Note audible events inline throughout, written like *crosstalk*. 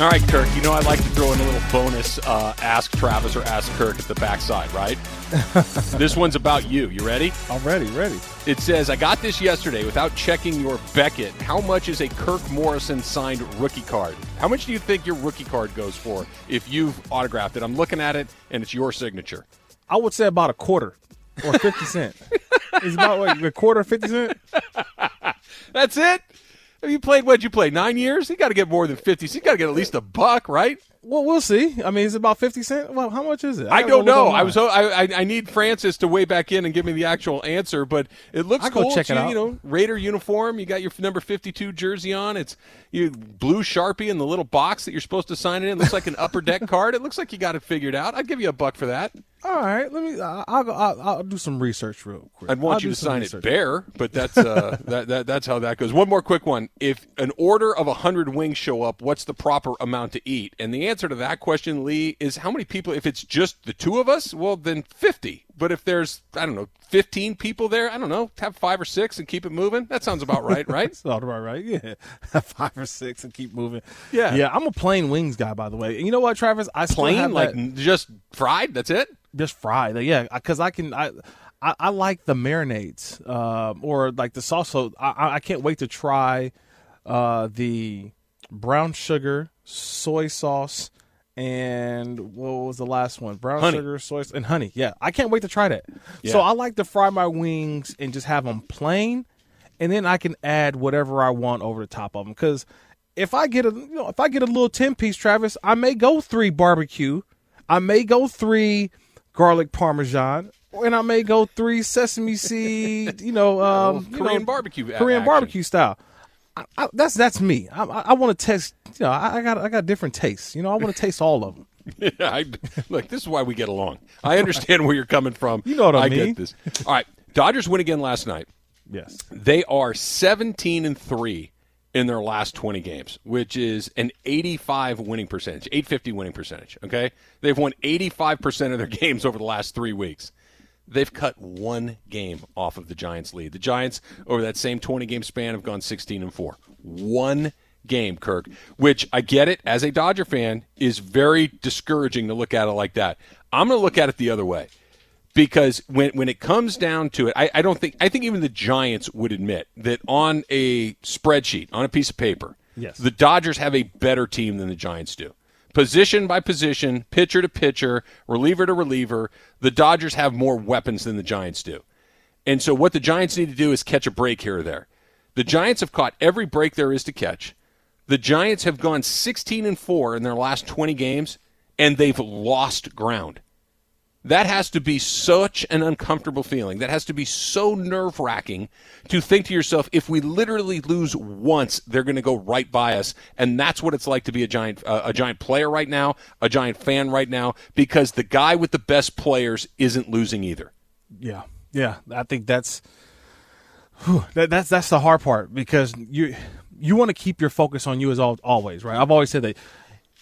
All right, Kirk. You know I like to throw in a little bonus uh, ask Travis or ask Kirk at the backside, right? *laughs* this one's about you. You ready? I'm ready, ready. It says, I got this yesterday without checking your Beckett. How much is a Kirk Morrison signed rookie card? How much do you think your rookie card goes for if you've autographed it? I'm looking at it and it's your signature. I would say about a quarter or 50 cent. *laughs* it's about what, a quarter, 50 cent? *laughs* That's it? Have you played What'd you play? Nine years? You got to get more than fifty. So you got to get at least a buck, right? Well, we'll see. I mean, it's about fifty cent. Well, how much is it? I, I don't know. I was. I, I need Francis to weigh back in and give me the actual answer, but it looks I'll cool. Go check you, it out. You know, Raider uniform. You got your number fifty-two jersey on. It's you blue sharpie in the little box that you're supposed to sign it in. It looks like an upper deck *laughs* card. It looks like you got it figured out. I'd give you a buck for that. All right, let me. I'll, I'll, I'll do some research real quick. I'd want I'll you to sign research. it bare, but that's uh, *laughs* that, that that's how that goes. One more quick one: If an order of hundred wings show up, what's the proper amount to eat? And the answer to that question, Lee, is how many people? If it's just the two of us, well, then fifty. But if there's I don't know, fifteen people there, I don't know, have five or six and keep it moving. That sounds about right, *laughs* right? That's all right, right? Yeah, *laughs* five or six and keep moving. Yeah. yeah. I'm a plain wings guy, by the way. And you know what, Travis? I Plain, like that- just fried. That's it. just fried. Yeah, because I can. I, I I like the marinades uh, or like the sauce. So I- I I can't wait to try uh, the brown sugar soy sauce and what was the last one? Brown Honey. sugar soy sauce and honey. Yeah, I can't wait to try that. Yeah. So I like to fry my wings and just have them plain, and then I can add whatever I want over the top of them. Because if I get a you know if I get a little ten piece, Travis, I may go three barbecue, I may go three garlic parmesan, and I may go three sesame seed. You know, *laughs* um, you Korean know, barbecue Korean action. barbecue style. I, I, that's that's me. I, I, I want to taste. You know, I, I got I got different tastes. You know, I want to taste all of them. *laughs* Yeah, I, look, this is why we get along. I understand where you're coming from. You know what I get mean. this. All right, Dodgers win again last night. Yes. They are 17 and 3 in their last 20 games, which is an 85 winning percentage, 850 winning percentage, okay? They've won 85% of their *laughs* games over the last 3 weeks. They've cut one game off of the Giants lead. The Giants over that same 20 game span have gone 16 and 4. One game, Kirk, which I get it as a Dodger fan is very discouraging to look at it like that. I'm going to look at it the other way because when when it comes down to it, I, I don't think I think even the Giants would admit that on a spreadsheet, on a piece of paper, Yes. the Dodgers have a better team than the Giants do. Position by position, pitcher to pitcher, reliever to reliever, the Dodgers have more weapons than the Giants do. And so what the Giants need to do is catch a break here or there. The Giants have caught every break there is to catch. The Giants have gone 16 and 4 in their last 20 games and they've lost ground. That has to be such an uncomfortable feeling. That has to be so nerve wracking to think to yourself, if we literally lose once, they're going to go right by us, and that's what it's like to be a giant, uh, a giant player right now, a giant fan right now, because the guy with the best players isn't losing either. Yeah, yeah. I think that's whew, that, that's that's the hard part because you you want to keep your focus on you as al- always, right? I've always said that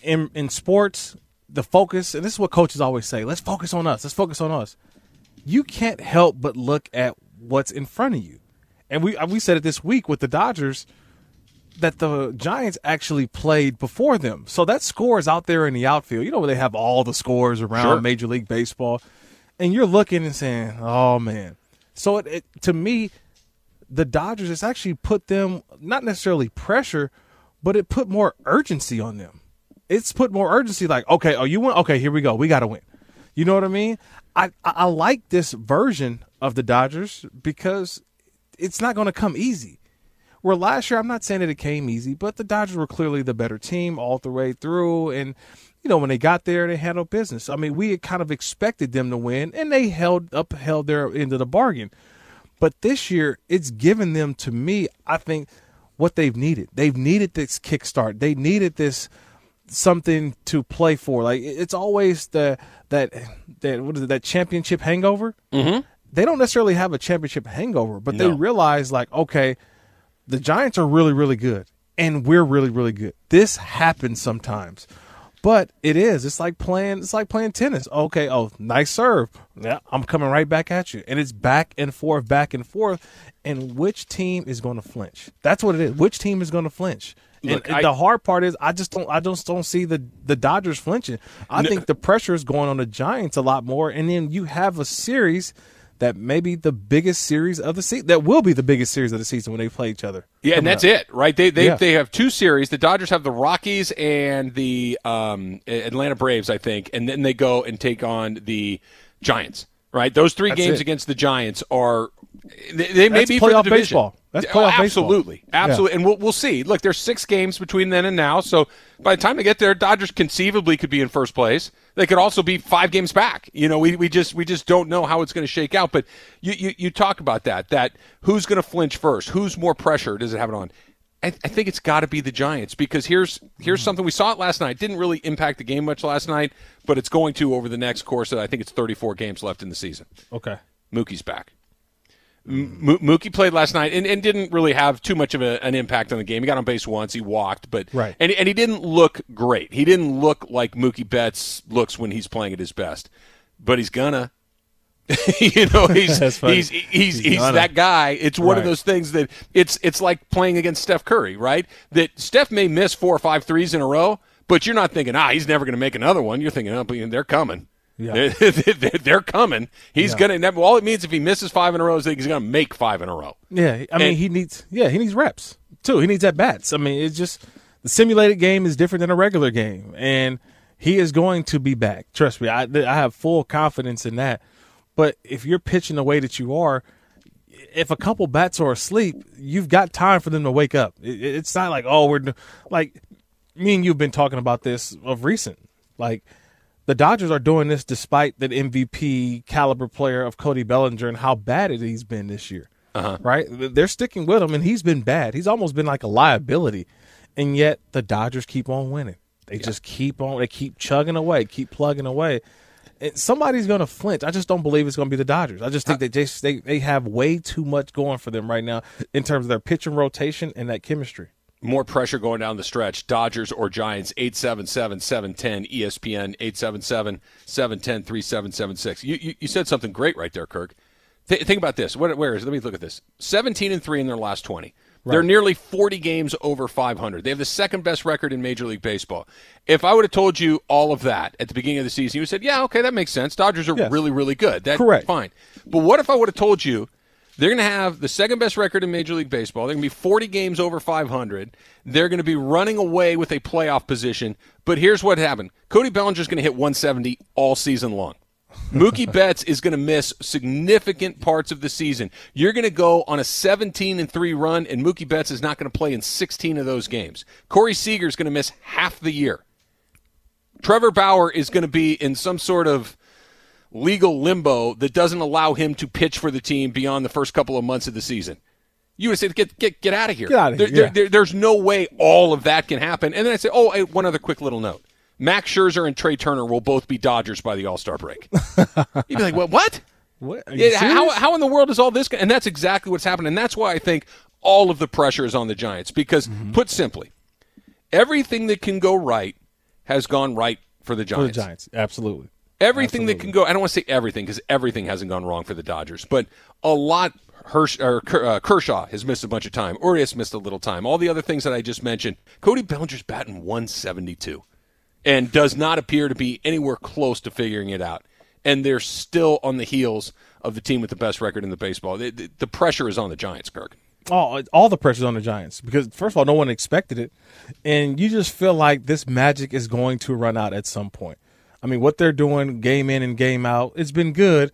in in sports, the focus, and this is what coaches always say: let's focus on us. Let's focus on us. You can't help but look at what's in front of you, and we uh, we said it this week with the Dodgers that the Giants actually played before them. So that score is out there in the outfield. You know where they have all the scores around Sure. Major League Baseball, and you're looking and saying, "Oh man." So it, it to me, the Dodgers it's actually put them not necessarily pressure, but it put more urgency on them. It's put more urgency. Like, okay, oh, you win. Okay, here we go. We got to win. You know what I mean? I I, like this version of the Dodgers because it's not going to come easy. Where last year, I'm not saying that it came easy, but the Dodgers were clearly the better team all the way through. And, you know, when they got there, they handled business. I mean, we had kind of expected them to win, and they held upheld their end of the bargain. But this year, it's given them to me, I think, what they've needed. They've needed this kickstart. They needed this something to play for. Like it's always the that that what is it, that championship hangover. Mm-hmm. They don't necessarily have a championship hangover, but they realize like, okay, the Giants are really, really good, and we're really, really good. This happens sometimes, but it is. It's like playing. It's like playing tennis. Okay, oh, nice serve. Yeah, I'm coming right back at you, and it's back and forth, back and forth. And which team is going to flinch? That's what it is. Which team is going to flinch? Look, and I- the hard part is I just don't I just don't see the the Dodgers flinching. I think the pressure is going on the Giants a lot more, and then you have a series that may be the biggest series of the season. That will be the biggest series of the season when they play each other. Yeah, and that's up. it, right? They they, Yeah. they have two series. The Dodgers have the Rockies and the um, Atlanta Braves, I think, and then they go and take on the Giants. Right? Those three That's games it. against the Giants are they, they may be for the division. baseball. That's Oh, playoff baseball. absolutely, absolutely, and we'll we'll see. Look, there's six games between then and now, so by the time they get there, Dodgers conceivably could be in first place. They could also be five games back. You know, we, we just we just don't know how it's going to shake out. But you, you you talk about that that who's going to flinch first? Who's more pressure? Does it have it on? I, I think it's got to be the Giants because here's here's something we saw it last night. Didn't really impact the game much last night, but it's going to over the next course. Of, I think it's 34 games left in the season. Okay. Mookie's back. M- Mookie played last night and, and didn't really have too much of a, an impact on the game. He got on base once, he walked, but Right. and and he didn't look great. He didn't look like Mookie Betts looks when he's playing at his best, but he's gonna. *laughs* you know, *laughs* he's he's he's He's he's, that guy. It's one of those things that it's it's like playing against Steph Curry, right? That Steph may miss four or five threes in a row, but you're not thinking, ah, he's never going to make another one. You're thinking, oh, they're coming. Yeah. *laughs* They're, they're, coming. He's Yeah. going to. All it means if he misses five in a row is that he's going to make five in a row. Yeah, I mean And- he needs yeah he needs reps too. He needs at bats. I mean it's just the simulated game is different than a regular game, and he is going to be back. Trust me, I I have full confidence in that. But if you're pitching the way that you are, if a couple bats are asleep, you've got time for them to wake up. It, it's not like oh we're like me and you've been talking about this of recent. Like the Dodgers are doing this despite the MVP caliber player of Cody Bellinger and how bad it he's been this year. Uh-huh. Right? They're sticking with him, and he's been bad. He's almost been like a liability, and yet the Dodgers keep on winning. They just keep on. They keep chugging away, keep plugging away. And somebody's going to flinch. I just don't believe it's going to be the Dodgers. I just think they they they have way too much going for them right now in terms of their pitching rotation and that chemistry. More pressure going down the stretch. Dodgers or Giants, 877 710 ESPN, 877 710 3776. You you said something great right there, Kirk. Th- think about this. What, where is? Let me look at this. 17 and 3 in their last 20. They're nearly 40 games over 500. They have the second best record in Major League Baseball. If I would have told you all of that at the beginning of the season, you would have said, yeah, okay, that makes sense. Dodgers are Yes. really, really good. That's Correct. fine. But what if I would have told you they're going to have the second best record in Major League Baseball. They're going to be 40 games over 500. They're going to be running away with a playoff position. But here's what happened Cody Bellinger's going to hit 170 all season long. Mookie *laughs* Betts is going to miss significant parts of the season. You're going to go on a 17 and 3 run, and Mookie Betts is not going to play in 16 of those games. Corey Seager is going to miss half the year. Trevor Bauer is going to be in some sort of legal limbo that doesn't allow him to pitch for the team beyond the first couple of months of the season. You would say, get get get out of here. Get outta here, There- there- yeah. there- there's no way all of that can happen. And then I say, oh, hey, one other quick little note: Max Scherzer and Trea Turner will both be Dodgers by the All Star break. *laughs* You'd be like, what? What? What? Are you Yeah, how, how in the world is all this? And that's exactly what's happening. And that's why I think all of the pressure is on the Giants. Because, Mm-hmm. put simply, everything that can go right has gone right for the for the Giants. Giants? Absolutely. Everything that can go, I don't want to say everything because everything hasn't gone wrong for the Dodgers, but a lot. Hirsch, or uh, Kershaw has missed a bunch of time. Urias missed a little time. All the other things that I just mentioned. Cody Bellinger's batting 172 and does not appear to be anywhere close to figuring it out. And they're still on the heels of the team with the best record in the baseball. The, the, the pressure is on the Giants, Kirk. all all the pressure's on the Giants because first of all, no one expected it, and you just feel like this magic is going to run out at some point. I mean, what they're doing game in and game out, it's been good,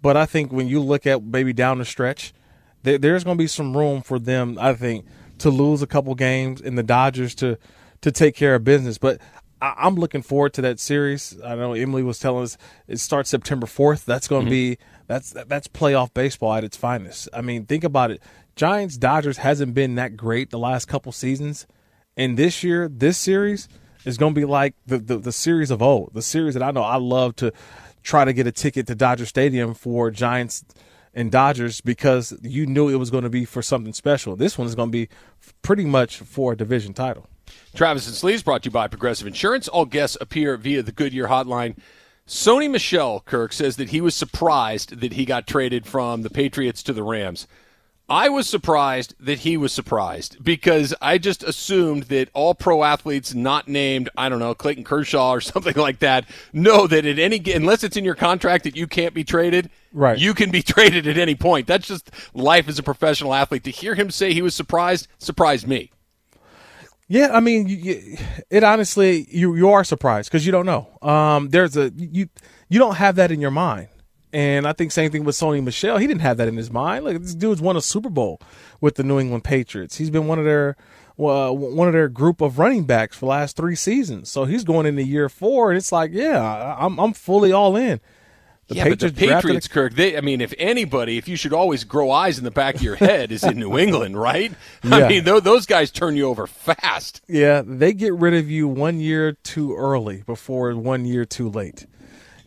but I think when you look at maybe down the stretch, there, there's going to be some room for them. I think to lose a couple games and the Dodgers to to take care of business, but. I- I'm looking forward to that series. I know Emily was telling us it starts September 4th. That's going to mm-hmm. be that's that's playoff baseball at its finest. I mean, think about it. Giants Dodgers hasn't been that great the last couple seasons, and this year, this series is going to be like the, the the series of old, the series that I know I love to try to get a ticket to Dodger Stadium for Giants and Dodgers because you knew it was going to be for something special. This one is going to be pretty much for a division title. Travis and Sleeves brought to you by Progressive Insurance. All guests appear via the Goodyear hotline. Sony Michel, Kirk, says that he was surprised that he got traded from the Patriots to the Rams. I was surprised that he was surprised because I just assumed that all pro athletes not named, I don't know, Clayton Kershaw or *laughs* something like that, know that at any unless it's in your contract that you can't be traded, Right. You can be *laughs* traded at any point. That's just life as a professional athlete. To hear him say he was surprised surprised me. Yeah, I mean, you, it honestly, you you are surprised because you don't know. Um, there's a you you don't have that in your mind, and I think same thing with Sony Michel. He didn't have that in his mind. Like this dude's won a Super Bowl with the New England Patriots. He's been one of their uh, one of their group of running backs for the last three seasons. So he's going into year four, and it's like, yeah, I'm I'm fully all in. The yeah, Patriots but the Patriots, a- Kirk. They, I mean, if anybody, if you should always grow eyes in the back of your head, is in New England, right? *laughs* Yeah. I mean, th- those guys turn you over fast. Yeah, they get rid of you one year too early before one year too late,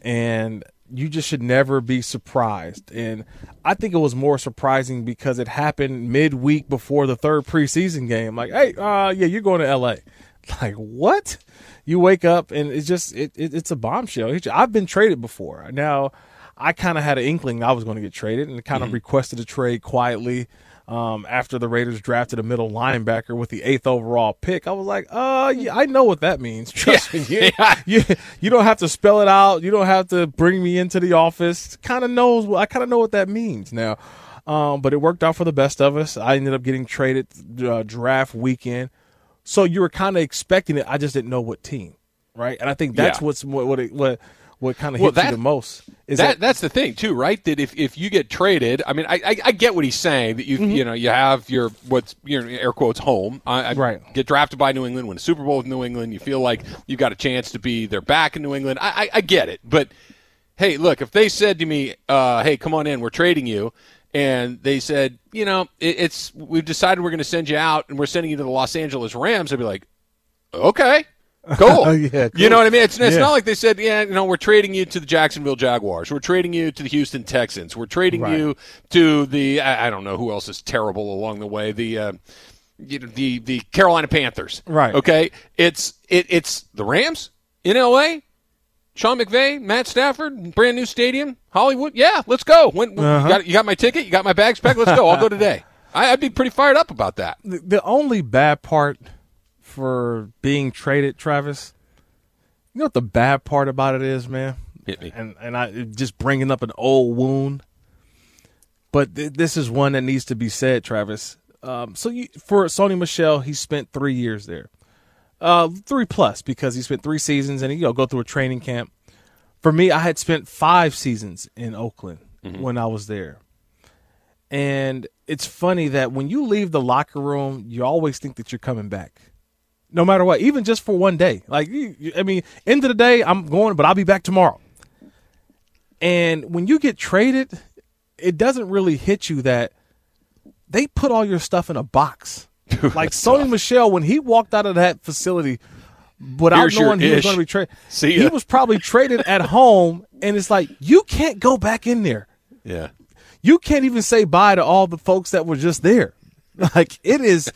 and you just should never be surprised. And I think it was more surprising because it happened midweek before the third preseason game. Like, hey, uh, yeah, you're going to L.A. *laughs* Like what? You wake up and it's just it, it it's a bombshell. I've been traded before. Now, I kind of had an inkling I was going to get traded and kind of Mm-hmm. requested a trade quietly. Um, after the Raiders drafted a middle linebacker with the eighth overall pick, I was like, "Uh, yeah, I know what that means. *laughs* Trust me, you, *laughs* you, you don't have to spell it out. You don't have to bring me into the office. Kind of knows. I kind of know what that means now." Um, but it worked out for the best of us. I ended up getting traded uh, draft weekend, so you were kind of expecting it. I just didn't know what team, right? And I think that's Yeah. what's what what it, what, what kind of Well, hits that- you the most is that, that, that's the thing too, right? That if, if you get traded, I mean, I, I, I get what he's saying that you Mm-hmm. you know you have your what's your air quotes home. I, I Right. Get drafted by New England, win a Super Bowl with New England. You feel like you've got a chance to be their back in New England. I, I, I get it, but hey, look, if they said to me, uh, "Hey, come on in, we're trading you," and they said, you know, it, it's we've decided we're going to send you out and we're sending you to the Los Angeles Rams, I'd be like, okay. Cool. *laughs* Yeah, You know what I mean? It's, it's Yeah. not like they said, yeah, you know, we're trading you to the Jacksonville Jaguars. We're trading you to the Houston Texans. We're trading Right. you to the, I, I don't know who else is terrible along the way. The, uh, you know, the, the Carolina Panthers. Right. Okay. It's, it, it's the Rams in LA. Sean McVay, Matt Stafford, brand new stadium, Hollywood. Yeah, let's go. When, Uh-huh. you, got, you got my ticket? You got my bags packed? Let's go. I'll go *laughs* today. I, I'd be pretty fired up about that. the, the only bad part for being traded, Travis. You know what the bad part about it is, man? Hit me. And and I just bringing up an old wound. But th- this is one that needs to be said, Travis. Um, so you, for Sony Michel, he spent three years there, uh, three plus because he spent three seasons and he you know go through a training camp. For me, I had spent five seasons in Oakland when I was there. And it's funny that when you leave the locker room, you always think that you're coming back. No matter what, even just for one day. Like, I mean, end of the day, I'm going, but I'll be back tomorrow. And when you get traded, it doesn't really hit you that they put all your stuff in a box. *laughs* like Sony Michel, when he walked out of that facility without Here's knowing he was going to be traded, he was probably traded at *laughs* home. And it's like, you can't go back in there Yeah. you can't even say bye to all the folks that were just there. *laughs* Like it is,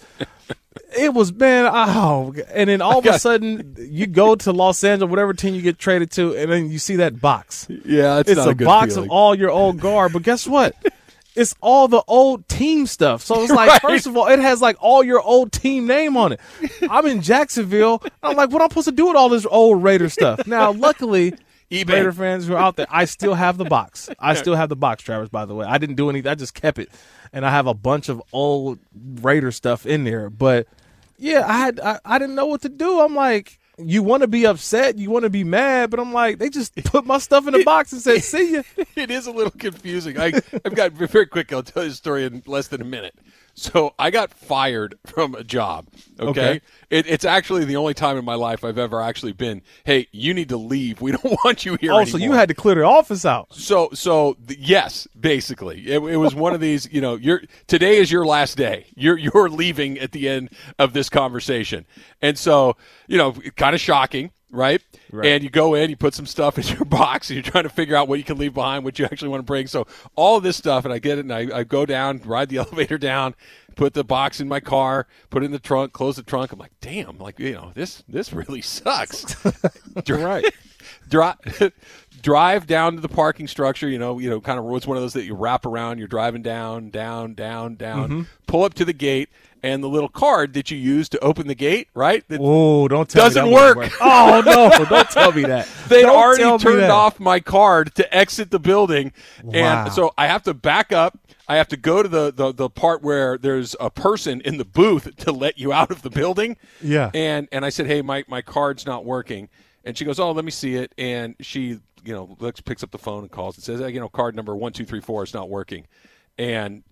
it was man. Oh, and then all of a *laughs* sudden you go to Los Angeles, whatever team you get traded to, and then you see that box. Yeah, It's a, box of all your old guard, but guess what? *laughs* It's all the old team stuff. So it's like, Right. first of all, it has like all your old team name on it. I'm in Jacksonville. I'm like, what am I supposed to do with all this old Raider stuff? Now, luckily, eBay. Raider fans who are out there, I still have the box. I *laughs* still have the box, Travis. By the way, I didn't do anything. I just kept it, and I have a bunch of old Raider stuff in there. But yeah, I had I, I didn't know what to do. I'm like, you want to be upset, you want to be mad, but I'm like, they just put my stuff in the box and said, "See ya." *laughs* it is a little confusing. I, I've got very quick. I'll tell you the story in less than a minute. So I got fired *laughs* from a job. Okay, Okay. It, it's actually the only time in my life I've ever actually been. Hey, you need to leave. We *laughs* don't want you here. Oh, so you had to clear the office out. So, so yes, basically, it, it was one of these. You know, you're today is your last day. You're you're leaving at the end of this conversation, and so you know, kind of shocking, right? Right. And you go in, you put some stuff in your *laughs* box, and you're trying to figure out what you can leave behind, what you actually want to bring. So all of this stuff, and I get it, and I, I go down, ride the *laughs* elevator down, put the box in my car, put it in the trunk, close the trunk. I'm like, damn, like you know, this this really sucks. *laughs* You're Right. drive drive down to the parking structure. You know, you know, kind of it's one of those that you wrap around. You're driving down, down, down, down. Mm-hmm. Pull up to the gate, and the little card that you use to open the gate, right? That Oh, don't tell Doesn't me that work. wouldn't *laughs* Oh no, don't tell me that. *laughs* They'd Don't already turned off my card to exit the building, Wow. and so I have to back up. I have to go to the, the, the part where there's a person in the booth to let you out of the building. Yeah. And and I said, hey, my, my card's not working. And she goes, oh, let me see it. And she, you know, looks, picks up the phone and calls and says, hey, you know, card number one two three four is not working. And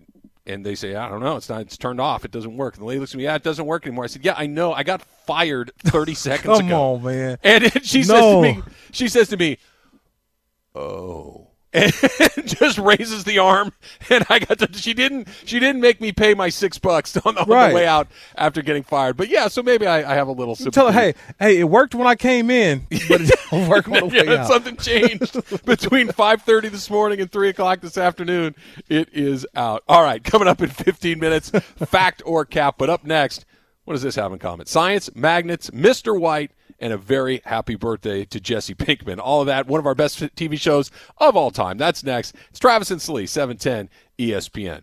and they say, I don't know, it's not, it's turned off, it doesn't work. And the lady looks at me, yeah, it doesn't work anymore. I said, yeah, I know, I got fired 30 *laughs* seconds Come ago. on, man. And *laughs* she says to me, she says to me, "Oh," and *laughs* just raises the arm, and I got to. She didn't. She didn't make me pay my six bucks on the, on Right. the way out after getting fired. But yeah, so maybe I, I have a little. Sympathy. Tell her, hey, hey, it worked when I came in, *laughs* but it didn't work way *laughs* Yeah, out. something changed between 5.30 this morning and 3 o'clock this afternoon. It is out. All right, coming up in 15 minutes, fact or cap. But up next, what does this have in common? Science, magnets, Mr. White, and a very happy birthday to Jesse Pinkman. All of that, one of our best TV shows of all time. That's next. It's Travis and Slee, E 710 ESPN.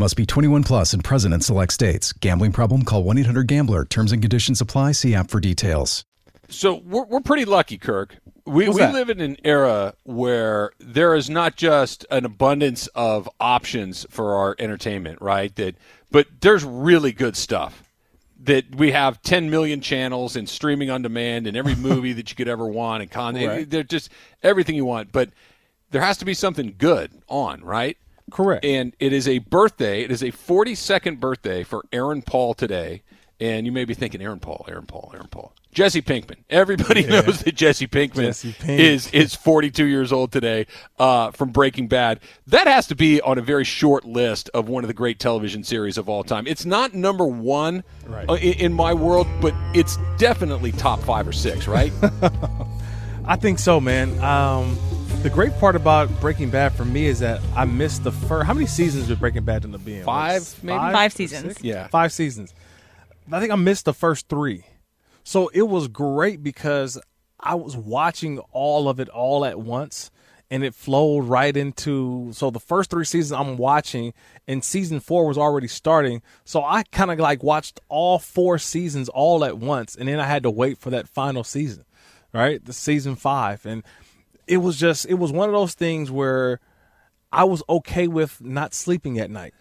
Must be 21 plus and present in select states. Gambling problem? Call 1 800 Gambler. Terms and conditions apply. See app for details. So we're, we're pretty lucky, Kirk. We, What's we that? live in an era where there is not just an abundance of options for our entertainment, right? That, but there's really good stuff. That we have 10 million channels and streaming on demand and every *laughs* movie that you could ever want and con. Right. They're just everything you want, but there has to be something good on, right? Correct. And it is a birthday. It is a 42nd birthday for Aaron Paul today. And you may be thinking, Aaron Paul, Aaron Paul, Aaron Paul. Jesse Pinkman. Everybody *laughs* knows that Jesse Pinkman Jesse Pink. is is 42 years old today uh, from Breaking Bad. That has to be on a very short list of one of the great television series of all time. It's not number one Right. uh, in, in my world, but it's definitely top five or six, right? *laughs* I think so, man. Um, the great part about Breaking Bad for me is that I missed the first. How many seasons did Breaking Bad end up being? Five, Like, maybe? Five or seasons. six? Yeah. five seasons. I think I missed the first three, so it was great because I was watching all of it all at once, and it flowed right into. So the first three seasons I'm watching, and season four was already starting. So I kind of like watched all four seasons all at once, and then I had to wait for that final season, right? The season five, and it was just it was one of those things where I was okay with not sleeping at night.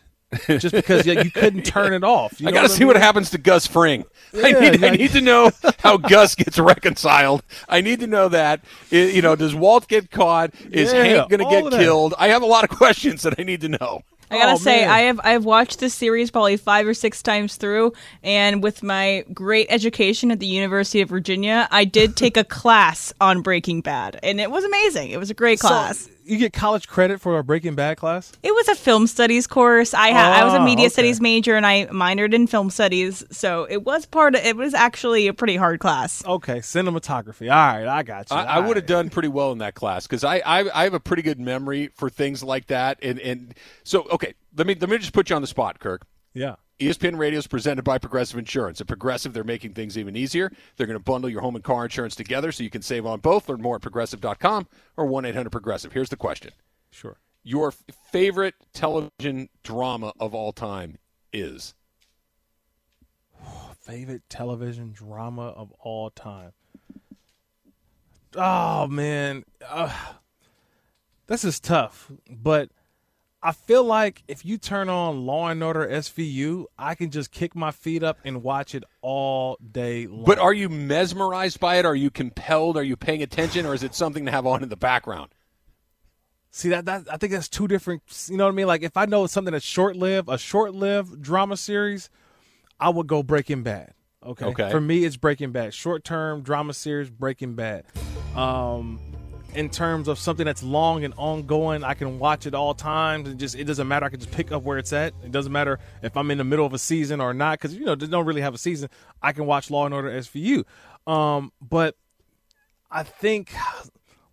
just because yeah, you couldn't turn it off. You I got to I see what happens to Gus Fring. I, Yeah, need, I need to know how Gus gets reconciled. I need to know that. I- you know, does Walt get caught? Is Yeah, Hank going to get killed? I have a lot of *laughs* questions that I need to know. I gotta Oh, say, man. I have I've watched this series probably five or six times through, and with my great education at the University of Virginia, I did take a *laughs* class on Breaking Bad, and it was amazing. It was a great class. So, you get college credit for a Breaking Bad class? it was a film studies course. I ha- I was a Oh, media okay. studies major, and I minored in film studies, so it was part. Of, it was actually a pretty hard class. Okay, cinematography. All right, I got you. I, I would have right. done pretty well in that class because I, I I have a pretty good memory for things like that. And and so okay, let me let me just put you on the spot, Kirk. Yeah. ESPN Radio is presented by Progressive Insurance. At Progressive, they're making things even easier. They're going to bundle your home and car insurance together so you can save on both. Learn more at progressive.com or 1 800 Progressive. Here's the question Sure. Your f- favorite television drama of all time is? *sighs* Favorite television drama of all time. Oh man, uh, *sighs* this is tough. But I feel like if you turn on Law and Order SVU, I can just kick my feet up and watch it all day long. But are you mesmerized by it? Are you compelled? Are you paying attention? Or is it something to have on in the background? See that that I think that's two different. You know what I mean? Like if I know it's something that's short lived, a short lived drama series, I would go Breaking Bad. Okay. Okay. For me, it's Breaking Bad. Short term drama series, Breaking Bad. Um, in terms of something that's long and ongoing. I can watch it all times and just it doesn't matter. I can just pick up where it's at. It doesn't matter if I'm in the middle of a season or not because you know they don't really have a season. I can watch Law and Order SVU. Um, but I think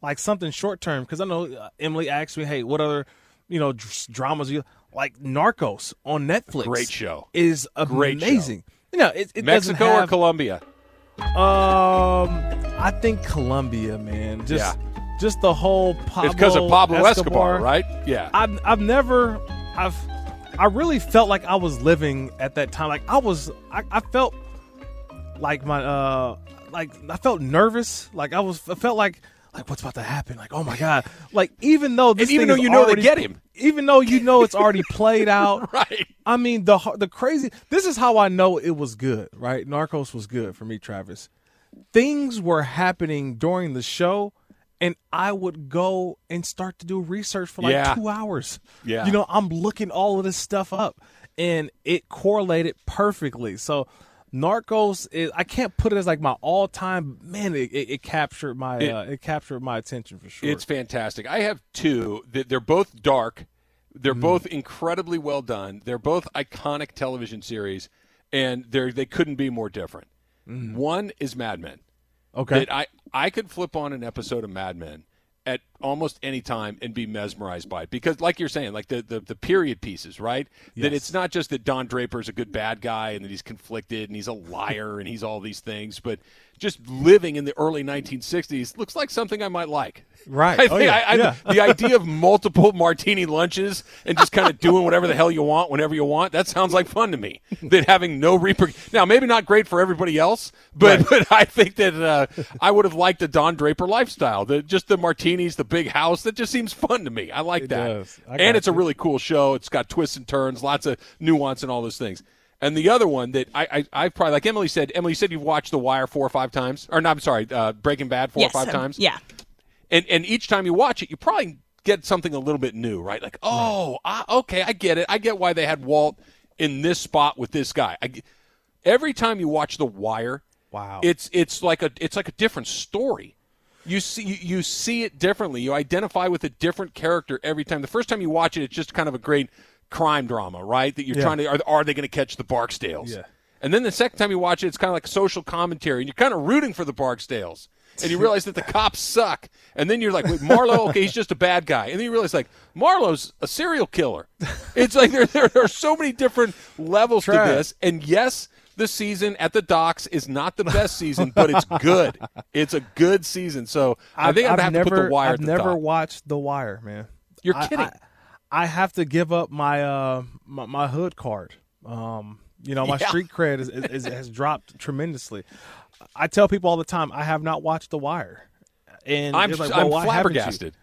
like something short term because I know uh, Emily asked me, "Hey, what other you know dr- dramas you like?" Narcos on Netflix, Great show. is Great show. amazing. You know, it, it Mexico or Colombia? um, I think Colombia, man. Just, just the whole Pablo. it's because of Pablo Escobar, right? Yeah. I've, I've never, I've, I really felt like I was living at that time. Like I was, I, I felt like my, uh, like I felt nervous. Like I was, I felt like, like what's about to happen? Like oh my god! Like even though this And even though you know they get him. even though you know it's already played out, *laughs* Right. I mean the the crazy. This is how I know it was good, right? Narcos was good for me, Travis. Things were happening during the show, and I would go and start to do research for like Yeah. two hours. Yeah. you know, I'm looking all of this stuff up, and it correlated perfectly. So. Narcos is I can't put it as like my all time man. It, it, it captured my It- uh, it captured my attention for sure. It's fantastic. I have two. They're both dark. They're Mm. both incredibly well done. They're both iconic television series, and they're they couldn't be more different. One is Mad Men. Okay. That I I could flip on an episode of Mad Men at almost any time and be mesmerized by it because, like you're saying, like the the, the period pieces, right? That it's not just that Don Draper is a good bad guy and that he's conflicted and he's a liar and he's all these things, but just living in the early 1960s looks like something I might like. Right. I Oh, yeah. I, I, Yeah. the idea of multiple martini lunches and just kind of doing whatever the hell you want whenever you want that sounds like fun to me. *laughs* That having no reper now maybe not great for everybody else, but but I think that uh, I would have liked the Don Draper lifestyle. The just the martinis, the big house. That just seems fun to me. I like It that, does. I and got it's a really cool show. It's got twists and turns, lots of nuance, and all those things. And the other one that I, I I've probably like Emily said. Emily said you've watched The Wire four or five times, or no, I'm sorry, uh, Breaking Bad four yes, or five um, times Yeah. And and each time you watch it, you probably get something a little bit new, right? Like, oh, ah, okay, I get it. I get why they had Walt in this spot with this guy. I, every time you watch The Wire, Wow. it's it's like a it's like a different story. You see you, you see it differently. You identify with a different character every time. The first time you watch it, it's just kind of a great crime drama, right? That you're Yeah. trying to are, are they going to catch the Barksdales? Yeah. And then the second time you watch it, it's kind of like social commentary, and you're kind of rooting for the Barksdales. *laughs* And you realize that the cops suck. And then you're like, wait, Marlo, *laughs* okay, he's just a bad guy. And then you realize, like, Marlo's a serial killer. It's like there, there, are so many different levels Trav. to this. And yes, the season at the docks is not the best season, but it's good. It's a good season. So I think I'd have never, to put the wire I've never top. watched The Wire, man. You're I- kidding. I, I have to give up my uh my, my hood card. Um, you know, my *laughs* Yeah. street cred is, is, is, has dropped tremendously. I tell people all the time I have not watched The Wire, and I'm, like, I'm well, why flabbergasted.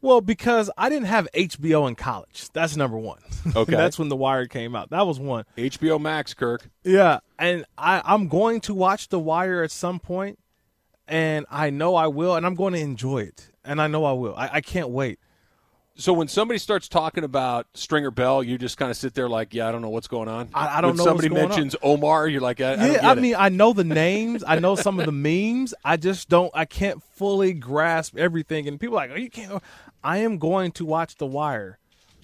Well, because I didn't have HBO in college. That's number one. *laughs* Okay. that's when The Wire came out. That was one. HBO Max, Kirk. Yeah, and I, I'm going to watch The Wire at some point, and I know I will, and I'm going to enjoy it, and I know I will. I, I can't wait. So when somebody starts talking about Stringer Bell, you just kind of sit there like, yeah, I don't know what's going on. I- I don't when know somebody what's going on. mentions Omar, you're like, I, I don't Yeah, I it. mean, I know the names, I know some of the memes. I just don't, I can't fully grasp everything. And people are like, oh, you can't. I am going to watch The Wire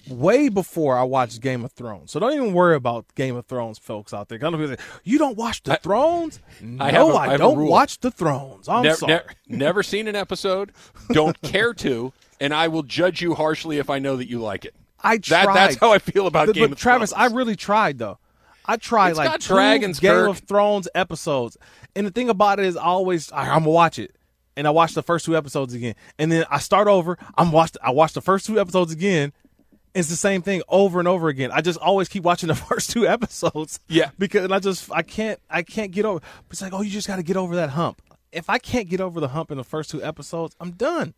way before I watch Game of Thrones. So don't even worry about Game of Thrones, folks out there. I people say, you don't watch the Thrones? No, I I, a- I have don't watch the Thrones. I'm Never, sorry. never seen an episode, don't care to, *laughs* and I will judge you harshly if I know that you like it. I That, tried. that's how I feel about But- Game but of Travis, Thrones. I really tried though. I tried It's like two dragons, Game Kirk. of Thrones episodes, and the thing about it is, I always I, I'm gonna watch it, and I watch the first two episodes again, and then I start over. I'm watched. I watch the first two episodes again. It's the same thing over and over again. I just always keep watching the *laughs* first two episodes. Yeah. because I just I can't I can't get over. It's like oh, you just got to get over that hump. If I can't get over the hump in the first two episodes, I'm done.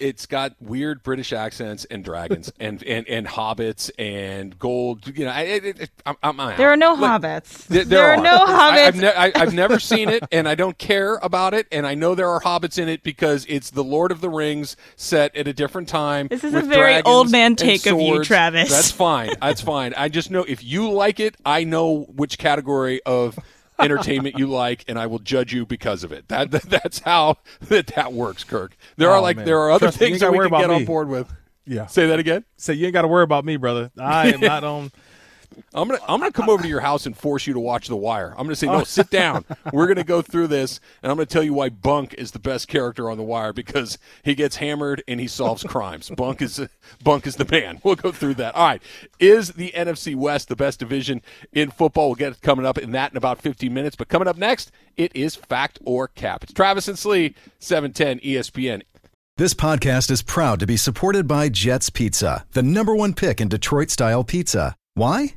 It's got weird British accents and dragons *laughs* and, and, and hobbits and gold. You know, I, it, it, I'm, I'm out. There are no Look, hobbits. There, there, are, no I, I've, hobbits. ne- I, I've never *laughs* seen it, and I don't care about it. And I know there are hobbits in it because it's the Lord of the Rings set at a different time. This is a very old man take of you. Travis. That's fine. That's fine. I just know if you like it, I know which category of entertainment you like, and I will judge you because of it. That, that that's how *laughs* that that works, Kirk. There are Oh, like man. there are other Trust things ain't that we can get about on board with. Yeah. Say that again. So you ain't got to worry about me, brother. I am not *laughs* on. I'm gonna I'm gonna come over to your house and force you to watch The Wire. I'm gonna say no, sit down. We're gonna go through this, and I'm gonna tell you why Bunk is the best character on The Wire because he gets hammered and he solves crimes. Bunk is Bunk is the man. We'll go through that. All right, is the NFC West the best division in football? We'll get it coming up in that in about 15 minutes. But coming up next, it is Fact or Cap. It's Travis and Slee, 710 ESPN. This podcast is proud to be supported by Jets Pizza, the number one pick in Detroit style pizza. Why?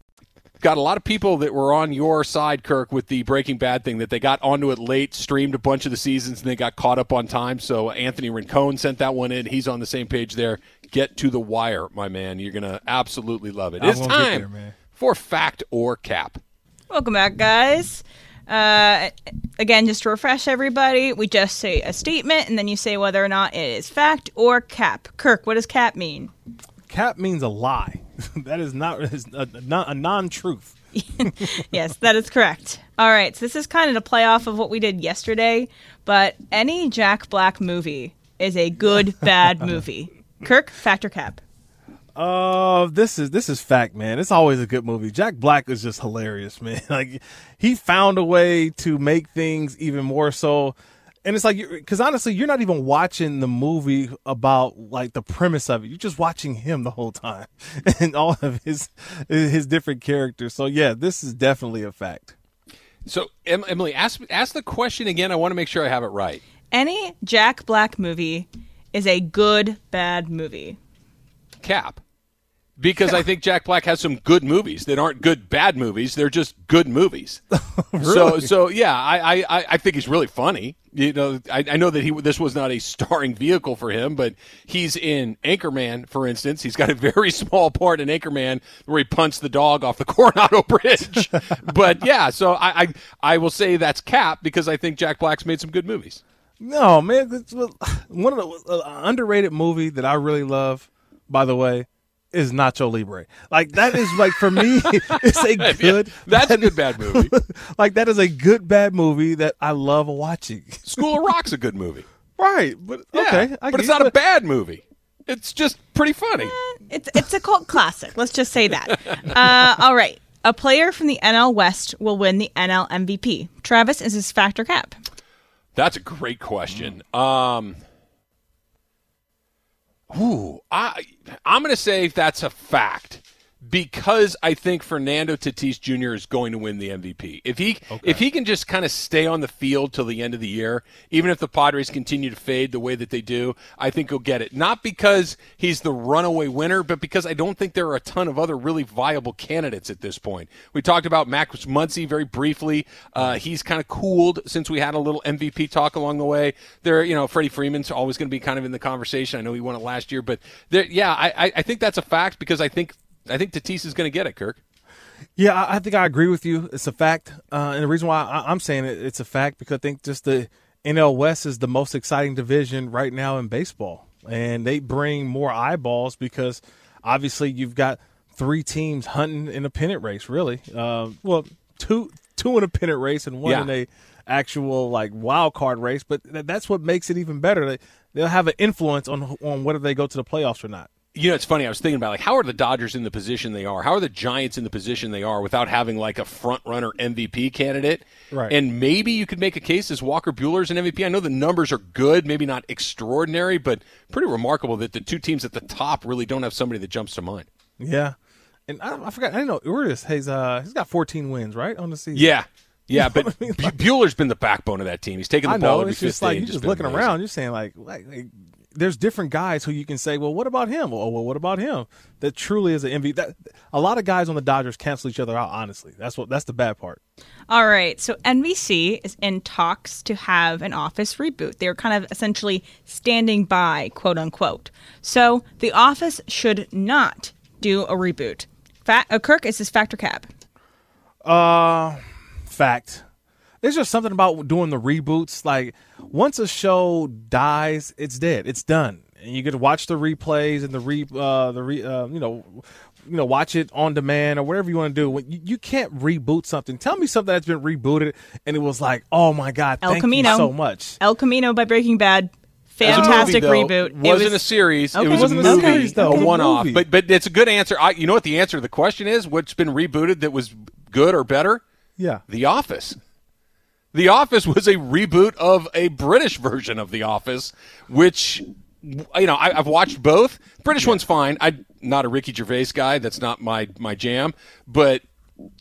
Got a lot of people that were on your side, Kirk, with the Breaking Bad thing that they got onto it late, streamed a bunch of the seasons, and they got caught up on time. So Anthony Rincon sent that one in. He's on the same page there. Get to the wire, my man. You're gonna absolutely love it. I'm It's time there, for fact or cap. Welcome back, guys. Uh, again, just to refresh everybody, we just say a statement and then you say whether or not it is fact or cap. Kirk, what does cap mean? Cap means a lie. *laughs* that is not is a, a non-truth. *laughs* yes, that is correct. All right, so this is kind of a play off of what we did yesterday, but any Jack Black movie is a good, *laughs* bad movie. Kirk, factor cap? Uh, this is this is fact, man. It's always a good movie. Jack Black is just hilarious, man. Like he found a way to make things even more so. And it's like, because honestly, you're not even watching the movie about like the premise of it. You're just watching him the whole time *laughs* and all of his his different characters. So yeah, this is definitely a fact. So Emily, ask ask the question again. I want to make sure I have it right. Any Jack Black movie is a good, bad movie. Cap. Because I think Jack Black has some good movies that aren't good bad movies. They're just good movies. *laughs* So so yeah, I, I, I think he's really funny. You know, I, I know that he this was not a starring vehicle for him, but he's in Anchorman, for instance. He's got a very *laughs* small part in Anchorman where he punts the dog off the *laughs* Coronado Bridge. but yeah, so I, I I will say that's Cap because I think Jack Black's made some good movies. No, man, *sighs* one of the uh, underrated movie that I really love, by the way, is Nacho Libre. Like that is like for me, *laughs* it's a *laughs* good. That's a good bad movie. *laughs* like that is a good bad movie that I love watching. School of Rock's a good movie. right, but Yeah, okay, I but it's get not a bad movie. It's just pretty funny. It's it's a cult classic. Let's just say that. Uh, all right. A player from the NL West will win the NL MVP. Travis is his factor cap. That's a great question. Um, ooh, I I'm to say that's a fact because I think Fernando Tatis Jr. is going to win the MVP. If he if he can just kind of stay on the field till the end of the year, even if the Padres continue to fade the way that they do, I think he'll get it. Not because he's the runaway winner, but because I don't think there are a ton of other really viable candidates at this point. We talked about Max Muncy very briefly. Uh, he's kind of cooled since we had a little MVP talk along the way. There, you know, Freddie Freeman's always going to be kind of in the conversation. I know he won it last year, but there, yeah, I, I- I think that's a fact because I think I think Tatis is going to get it, Kirk. Yeah, I, think I agree with you. It's a fact, uh, and the reason why I'm saying it, it's a fact because I think just the NL West is the most exciting division right now in baseball, and they bring more eyeballs because obviously you've got three teams hunting in a pennant race. Really, uh, well, two two in a pennant race and one Yeah. in a actual like wild card race. But th- that's what makes it even better. They, they'll have an influence on on whether they go to the playoffs or not. You know, it's funny. I was thinking about like how are the Dodgers in the position they are? How are the Giants in the position they are without having like a front runner MVP candidate? Right. And maybe you could make a case as Walker Buehler's an MVP. I know the numbers are good, maybe not extraordinary, but pretty remarkable that the two teams at the top really don't have somebody that jumps to mind. Yeah, and I, I forgot. I didn't know Urias has uh he's got 14 wins right on the season. Yeah. Yeah, but what I mean? Bu- Buehler's been the backbone of that team. He's taken the I ball know. every It's just like you're and just looking amazing. around. You're saying like, like, like there's different guys who you can say, well, what about him? Well, well what about him? That truly is an MVP. That a lot of guys on the Dodgers cancel each other out. Honestly, that's what that's the bad part. All right, so NBC is in talks to have an Office reboot. They're kind of essentially standing by, quote unquote. So The Office should not do a reboot. Fa- uh, Kirk, is this factor cap? Uh, fact. There's just something about doing the reboots. Like once a show dies, it's dead. It's done, and you get to watch the replays and the re, uh, the re, uh, you know, you know, watch it on demand or whatever you want to do. You, you can't reboot something. Tell me something that's been rebooted and it was like, oh my god, El thank Camino. you so much. El Camino by Breaking Bad. Fantastic movie, though, reboot. Wasn't it was, a series. Okay. It was Wasn't a a movie, series, though. a a one-off. movie. But but it's a good answer. I, you know what the answer to the question is? What's been rebooted that was good or better? Yeah. The Office. The Office was a reboot of a British version of The Office, which you know I, I've watched both. British one's fine. I'm not a Ricky Gervais guy. That's not my my jam. But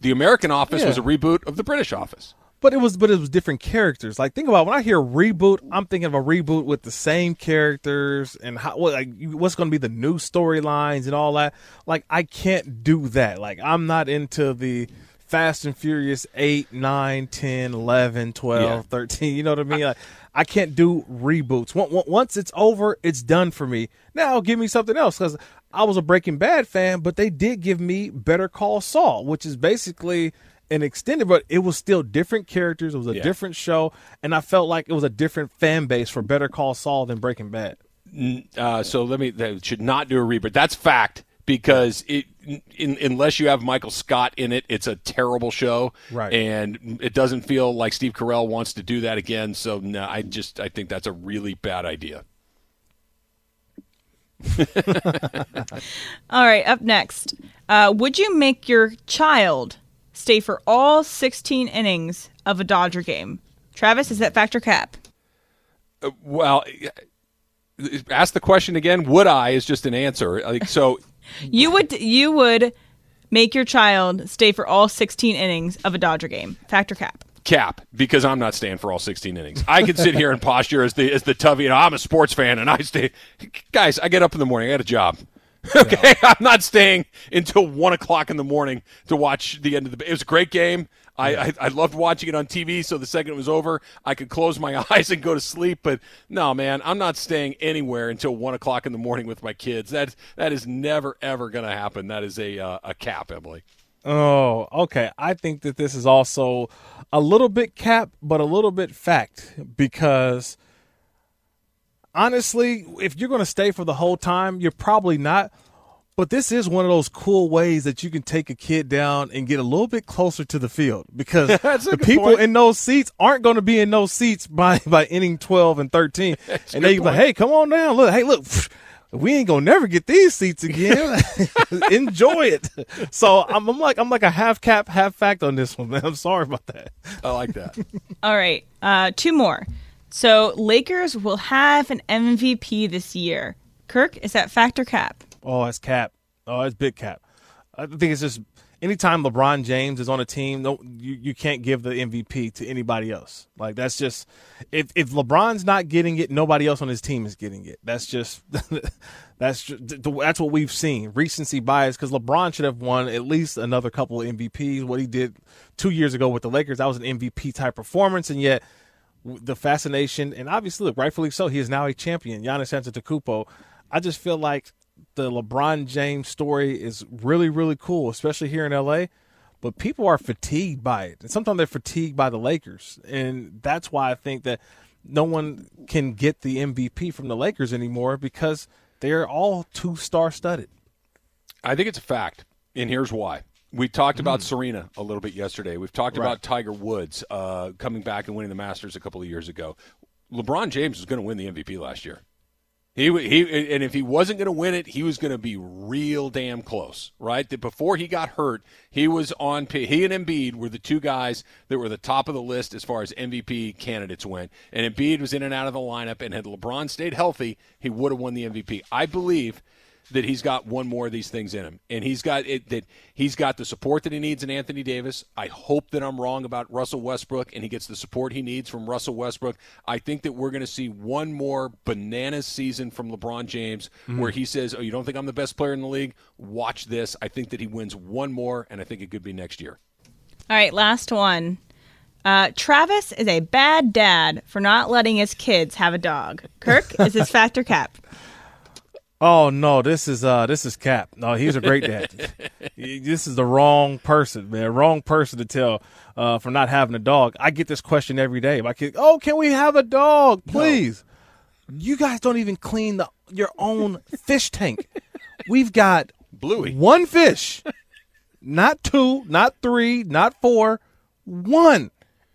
the American Office Yeah. was a reboot of the British Office. But it was, but it was different characters. Like think about when I hear reboot, I'm thinking of a reboot with the same characters and how what like what's going to be the new storylines and all that. Like I can't do that. Like I'm not into the Fast and Furious 8, 9, 10, 11, 12, Yeah. 13. You know what I mean? Like I can't do reboots. Once- it's over, it's done for me. Now give me something else because I was a Breaking Bad fan, but they did give me Better Call Saul, which is basically an extended, but it was still different characters. It was a Yeah. different show, and I felt like it was a different fan base for Better Call Saul than Breaking Bad. Uh, so let me. They should not do a reboot. That's fact because it. In, unless you have Michael Scott in it, it's a terrible show, Right. And it doesn't feel like Steve Carell wants to do that again. So no, I just I think that's a really bad idea. *laughs* All right, up next. Uh, would you make your child stay for all 16 innings of a Dodger game? Travis, is that factor cap? Well, ask the question again. Would I is just an answer. Like, so You would you would make your child stay for all 16 innings of a Dodger game. Factor cap. cap because I'm not staying for all 16 innings. I could sit here and posture as the as the Tubby. You know, I'm a sports fan and I stay. Guys, I get up in the morning. I got a job. *laughs* Okay, I'm not staying until one o'clock in the morning to watch the end of the. It was a great game. I, I I loved watching it on TV. So the second it was over, I could close my *laughs* eyes and go to sleep. But no, man, I'm not staying anywhere until one o'clock in the morning with my kids. That that is never ever going to happen. That is a uh, a cap, Emily. Oh, okay. I think that this is also a little bit cap, but a little bit fact because honestly, if you're going to stay for the whole time, you're probably not. But this is one of those cool ways that you can take a kid down and get a little bit closer to the field because *laughs* the people point. in those seats aren't going to be in those seats by *laughs* by inning 12 and 13. *laughs* and they good be like, "Hey, come on down. Look, hey, look, we ain't gonna never get these seats again. Enjoy it." So I'm, I'm like I'm like a half cap, half fact on this one, man. I'm sorry about that. I like that. All right, uh, two more. So Lakers will have an MVP this year. Kirk, is that factor cap? Oh, it's cap. Oh, it's big cap. I think it's just anytime LeBron James is on a team, no, you, you can't give the MVP to anybody else. Like that's just if if LeBron's not getting it, nobody else on his team is getting it. That's just *laughs* that's just, that's what we've seen recency bias because LeBron should have won at least another couple of MVPs. What he did two years ago with the Lakers, that was an MVP type performance, and yet the fascination and obviously look, rightfully so he is now a champion Giannis Antetokounmpo I just feel like the LeBron James story is really really cool especially here in LA but people are fatigued by it and sometimes they're fatigued by the Lakers and that's why I think that no one can get the MVP from the Lakers anymore because they're all two star studded I think it's a fact, and here's why. We talked about Serena a little bit yesterday. We've talked Right. about Tiger Woods uh, coming back and winning the Masters a couple of years ago. LeBron James was going to win the MVP last year. He he and if he wasn't going to win it, he was going to be real damn close, right? That before he got hurt, he was on. He and Embiid were the two guys that were the top of the list as far as MVP candidates went. And Embiid was in and out of the lineup, and had LeBron stayed healthy, he would have won the MVP. I believe that he's got one more of these things in him, and he's got it. That he's got the support that he needs in Anthony Davis. I hope that I'm wrong about Russell Westbrook, and he gets the support he needs from Russell Westbrook. I think that we're going to see one more bananas season from LeBron James, where he says, "Oh, you don't think I'm the best player in the league? Watch this." I think that he wins one more, and I think it could be next year. All right, last one. Uh, Travis is a bad dad for not letting his kids have a dog. Kirk is his *laughs* factor cap. Oh no, this is uh this is Cap. No, he's a great dad. *laughs* this is the wrong person, man. Wrong person to tell uh for not having a dog. I get this question every day. My kid, oh, can we have a dog, please? You guys don't even clean the your own fish tank. We've got Bluey. one fish, not two, not three, not four, one,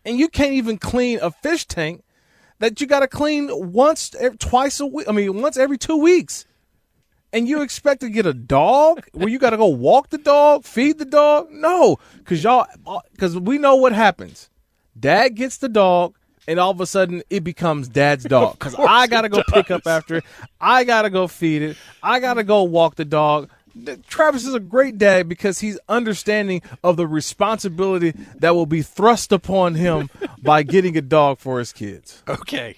and you can't even clean a fish tank that you got to clean once, twice a week. I mean, once every two weeks and you expect to get a dog where you got to go walk the dog, feed the dog? No, because y'all, uh, because we know what happens. Dad gets the dog, and all of a sudden it becomes dad's dog. Because I got to go pick up after it. I got to go feed it. I got to go walk the dog. Travis is a great dad because he's understanding of the responsibility that will be thrust upon him by getting a dog for his kids. Okay.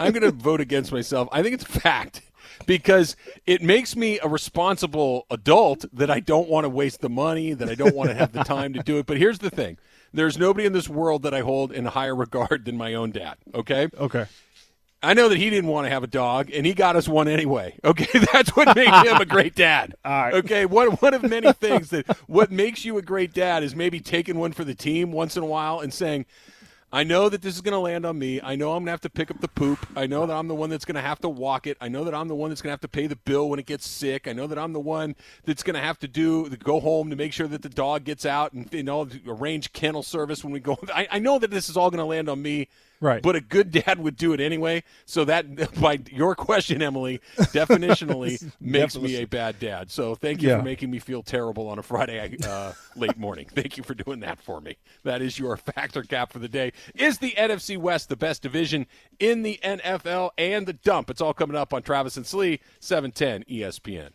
I'm going to vote against myself. I think it's a fact because it makes me a responsible adult that I don't want to waste the money, that I don't want to have the time to do it. But here's the thing there's nobody in this world that I hold in higher regard than my own dad. Okay. Okay. I know that he didn't want to have a dog, and he got us one anyway. Okay, *laughs* that's what made him a great dad. *laughs* All right. Okay, one one of many things that what makes you a great dad is maybe taking one for the team once in a while and saying, I know that this is going to land on me. I know I'm going to have to pick up the poop. I know that I'm the one that's going to have to walk it. I know that I'm the one that's going to have to pay the bill when it gets sick. I know that I'm the one that's going to have to do the go home to make sure that the dog gets out and you know arrange kennel service when we go. I, I know that this is all going to land on me. Right. But a good dad would do it anyway. So that, *laughs* by your question, Emily, definitionally *laughs* makes me a bad dad. So thank you Yeah. for making me feel terrible on a Friday uh, *laughs* late morning. Thank you for doing that for me. That is your factor cap for the day. Is the NFC West the best division in the NFL and the dump? It's all coming up on Travis and Slee, E 710 ESPN.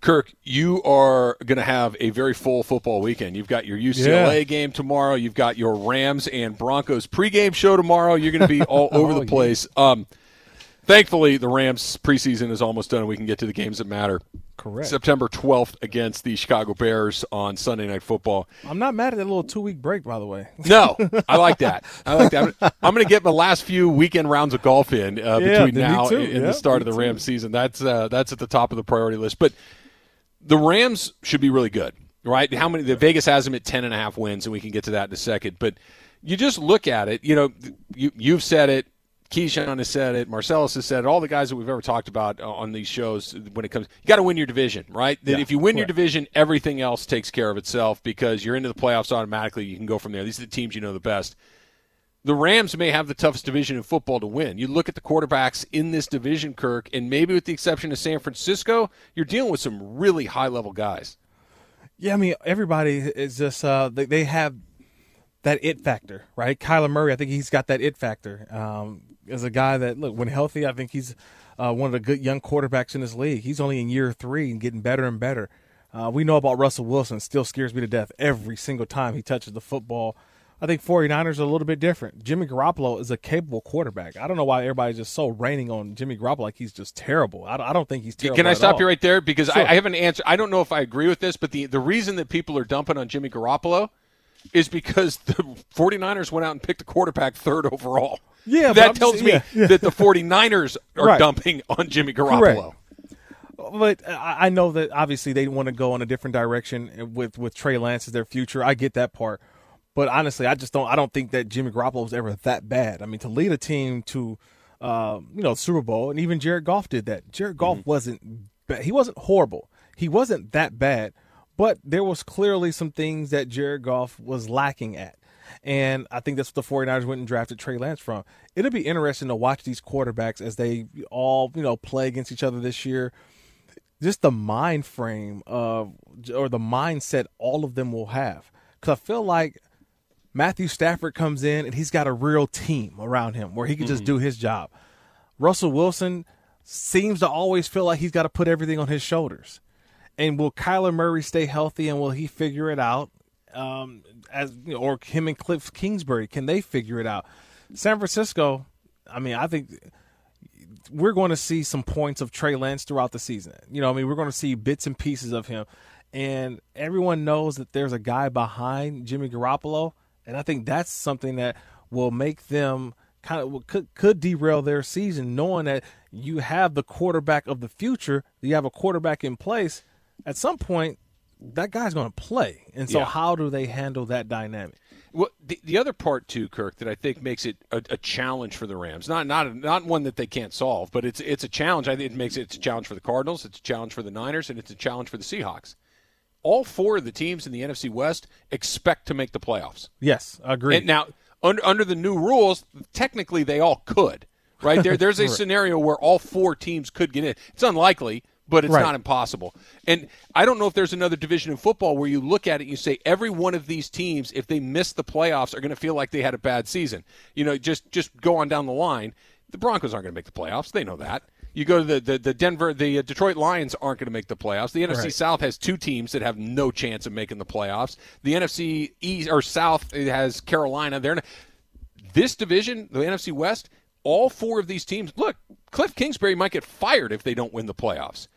Kirk, you are going to have a very full football weekend. You've got your UCLA Yeah. game tomorrow. You've got your Rams and Broncos pregame show tomorrow. You're going to be all *laughs* over Oh, the yeah. place. Um, thankfully, the Rams preseason is almost done. And we can get to the games that matter. Correct. September 12th against the Chicago Bears on Sunday Night Football. I'm not mad at that little two week break, by the way. *laughs* No, I like that. I like that. I'm going to get my last few weekend rounds of golf in uh, Yeah, between now and Yeah, the start of the too. Season. That's uh, that's at the top of the priority list. But the Rams should be really good, right? How many? The Vegas has them at ten and a half wins, and we can get to that in a second. But you just look at it. You know, you you've said it. Keyshawn has said it. Marcellus has said it. All the guys that we've ever talked about uh, on these shows, when it comes, you got to win your division, right? That Yeah, if you win your division, everything else takes care of itself because you're into the playoffs automatically. You can go from there. These are the teams you know the best the Rams may have the toughest division in football to win. You look at the quarterbacks in this division, Kirk, and maybe with the exception of San Francisco, you're dealing with some really high level guys. Yeah, I mean everybody is just uh they, have that it factor, right? Kyler Murray, I think he's got that it factor. Um, as a guy that look when healthy, I think he's uh, one of the good young quarterbacks in this league. He's only in year three and getting better and better. Uh, we know about Russell Wilson; still scares me to death every single time he touches the football. I think 49ers are a little bit different. Jimmy Garoppolo is a capable quarterback. I don't know why everybody's just so raining on Jimmy Garoppolo like he's just terrible. I, don't- I don't think he's terrible. Can I stop all. you right there? Because Sure. I, I have an answer. I don't know if I agree with this, but the, the reason that people are dumping on Jimmy Garoppolo is because the 49ers went out and picked a quarterback third overall. Yeah, that tells just- me yeah, yeah. that the 49ers are Right. dumping on Jimmy Garoppolo. Correct. But I I know that obviously they want to go in a different direction with with Trey Lance as their future. I get that part, but honestly, I just don't. I don't think that Jimmy Garoppolo was ever that bad. I mean, to lead a team to, uh, you know, Super Bowl, and even Jared Goff did that. Jared Goff wasn't bad. He wasn't horrible. He wasn't that bad, but there was clearly some things that Jared Goff was lacking at. And I think that's what the 49ers went and drafted Trey Lance from. It'll be interesting to watch these quarterbacks as they all, you know, play against each other this year just the mind frame of or the mindset all of them will have. Because I feel like Matthew Stafford comes in and he's got a real team around him where he can just do his job. Russell Wilson seems to always feel like he's got to put everything on his shoulders. And will Kyler Murray stay healthy and will he figure it out? Um, as or him and Cliff Kingsbury, can they figure it out? San Francisco, I mean, I think we're going to see some points of Trey Lance throughout the season. You know, I mean, we're going to see bits and pieces of him, and everyone knows that there's a guy behind Jimmy Garoppolo, and I think that's something that will make them kind of could could derail their season, knowing that you have the quarterback of the future, you have a quarterback in place. At some point, that guy's going to play, and so Yeah. how do they handle that dynamic? Well, the, the other part too, Kirk, that I think makes it a, a challenge for the Rams. Not not not one that they can't solve, but it's it's a challenge. I think it makes it it's a challenge for the Cardinals, it's a challenge for the Niners, and it's a challenge for the Seahawks. All four of the teams in the NFC West expect to make the playoffs. Yes, I agree. And now, under under the new rules, technically they all could. Right there, there's a *laughs* scenario where all four teams could get in. It's unlikely, but it's Right. not impossible. And I don't know if there's another division in football where you look at it and you say every one of these teams, if they miss the playoffs, are going to feel like they had a bad season. You know, just just go on down the line. The Broncos aren't going to make the playoffs. They know that. You go to the, the, the Denver, the uh, Detroit Lions aren't going to make the playoffs. The NFC Right. South has two teams that have no chance of making the playoffs. The NFC East or South has Carolina. They're not, this division, the NFC West, all four of these teams. Look, Cliff Kingsbury might get fired if they don't win the playoffs.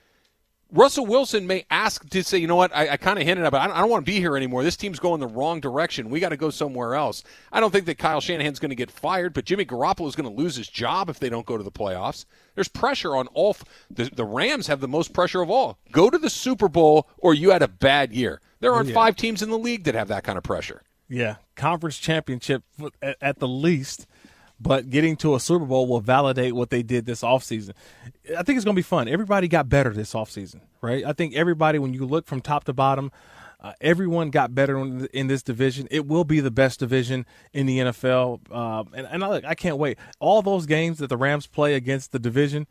Russell Wilson may ask to say, you know what, I, I kind of hinted at, but I don't, I don't want to be here anymore. This team's going the wrong direction. We got to go somewhere else. I don't think that Kyle Shanahan's going to get fired, but Jimmy Garoppolo is going to lose his job if they don't go to the playoffs. There's pressure on all. f- The, the Rams have the most pressure of all. Go to the Super Bowl or you had a bad year. There aren't Yeah. five teams in the league that have that kind of pressure. Yeah, conference championship at, at the least, but getting to a Super Bowl will validate what they did this offseason. I think it's going to be fun. Everybody got better this offseason, right? I think everybody, when you look from top to bottom, uh, everyone got better in, this division. It will be the best division in the NFL, um, and, and I, I can't wait. All those games that the Rams play against the division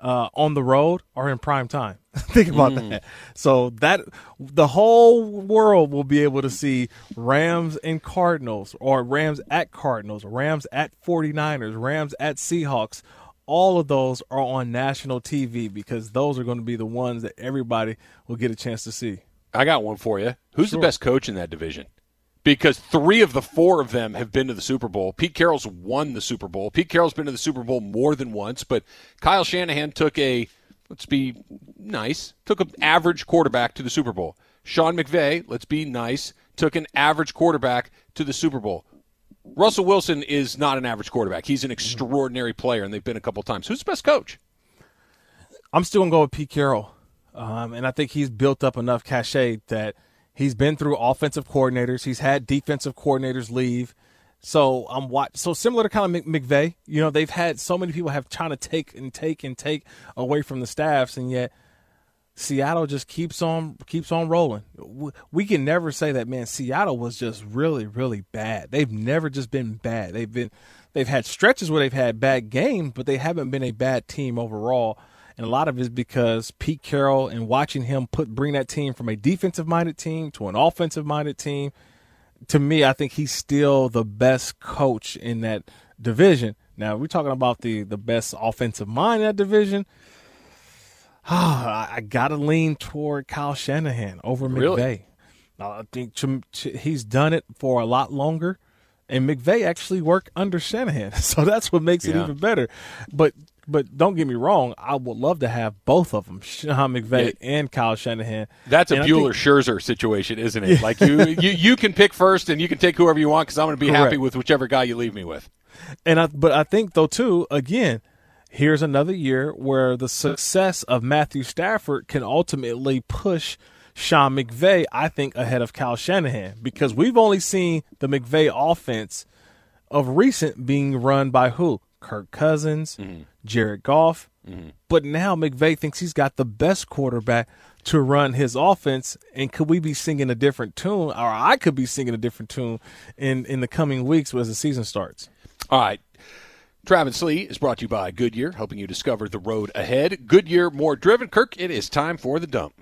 uh, on the road are in prime time. *laughs* Think about that. So that the whole world will be able to see Rams and Cardinals or Rams at Cardinals, Rams at 49ers, Rams at Seahawks. All of those are on national TV because those are going to be the ones that everybody will get a chance to see. I got one for you. Who's Sure. the best coach in that division? Because three of the four of them have been to the Super Bowl. Pete Carroll's won the Super Bowl. Pete Carroll's been to the Super Bowl more than once, but Kyle Shanahan took a, let's be nice, took an average quarterback to the Super Bowl. Sean McVay, let's be nice, took an average quarterback to the Super Bowl. Russell Wilson is not an average quarterback. He's an extraordinary player, and they've been a couple times. Who's the best coach? I'm still gonna go with Pete Carroll, um, and I think he's built up enough cachet that he's been through offensive coordinators. He's had defensive coordinators leave. So I'm watch. So similar to kind of Mc- McVay, you know, they've had so many people have trying to take and take and take away from the staffs, and yet Seattle just keeps on keeps on rolling. We can never say that man. Seattle was just really really bad. They've never just been bad. They've been they've had stretches where they've had bad games, but they haven't been a bad team overall. And a lot of it is because Pete Carroll and watching him put bring that team from a defensive minded team to an offensive minded team. To me, I think he's still the best coach in that division. Now we're talking about the the best offensive mind in that division. *sighs* I I gotta lean toward Kyle Shanahan over Really? McVay. I think he's done it for a lot longer, and McVay actually worked under Shanahan, *laughs* so that's what makes it Yeah. even better. But but don't get me wrong, I would love to have both of them, Sean McVay Yeah. and Kyle Shanahan. That's a And Buehler Scherzer situation, isn't it? Like you, you, you can pick first, and you can take whoever you want because I'm going to be happy with whichever guy you leave me with. And I, but I think though too, again, here's another year where the success of Matthew Stafford can ultimately push Sean McVay, I think, ahead of Kyle Shanahan because we've only seen the McVay offense of recent being run by who? Kirk Cousins, mm-hmm. Jared Goff. Mm-hmm. But now McVay thinks he's got the best quarterback to run his offense. And could we be singing a different tune, or I could be singing a different tune in in the coming weeks as the season starts? All right. Travis Lee is brought to you by Goodyear, helping you discover the road ahead. Goodyear, more driven. Kirk, it is time for the dump.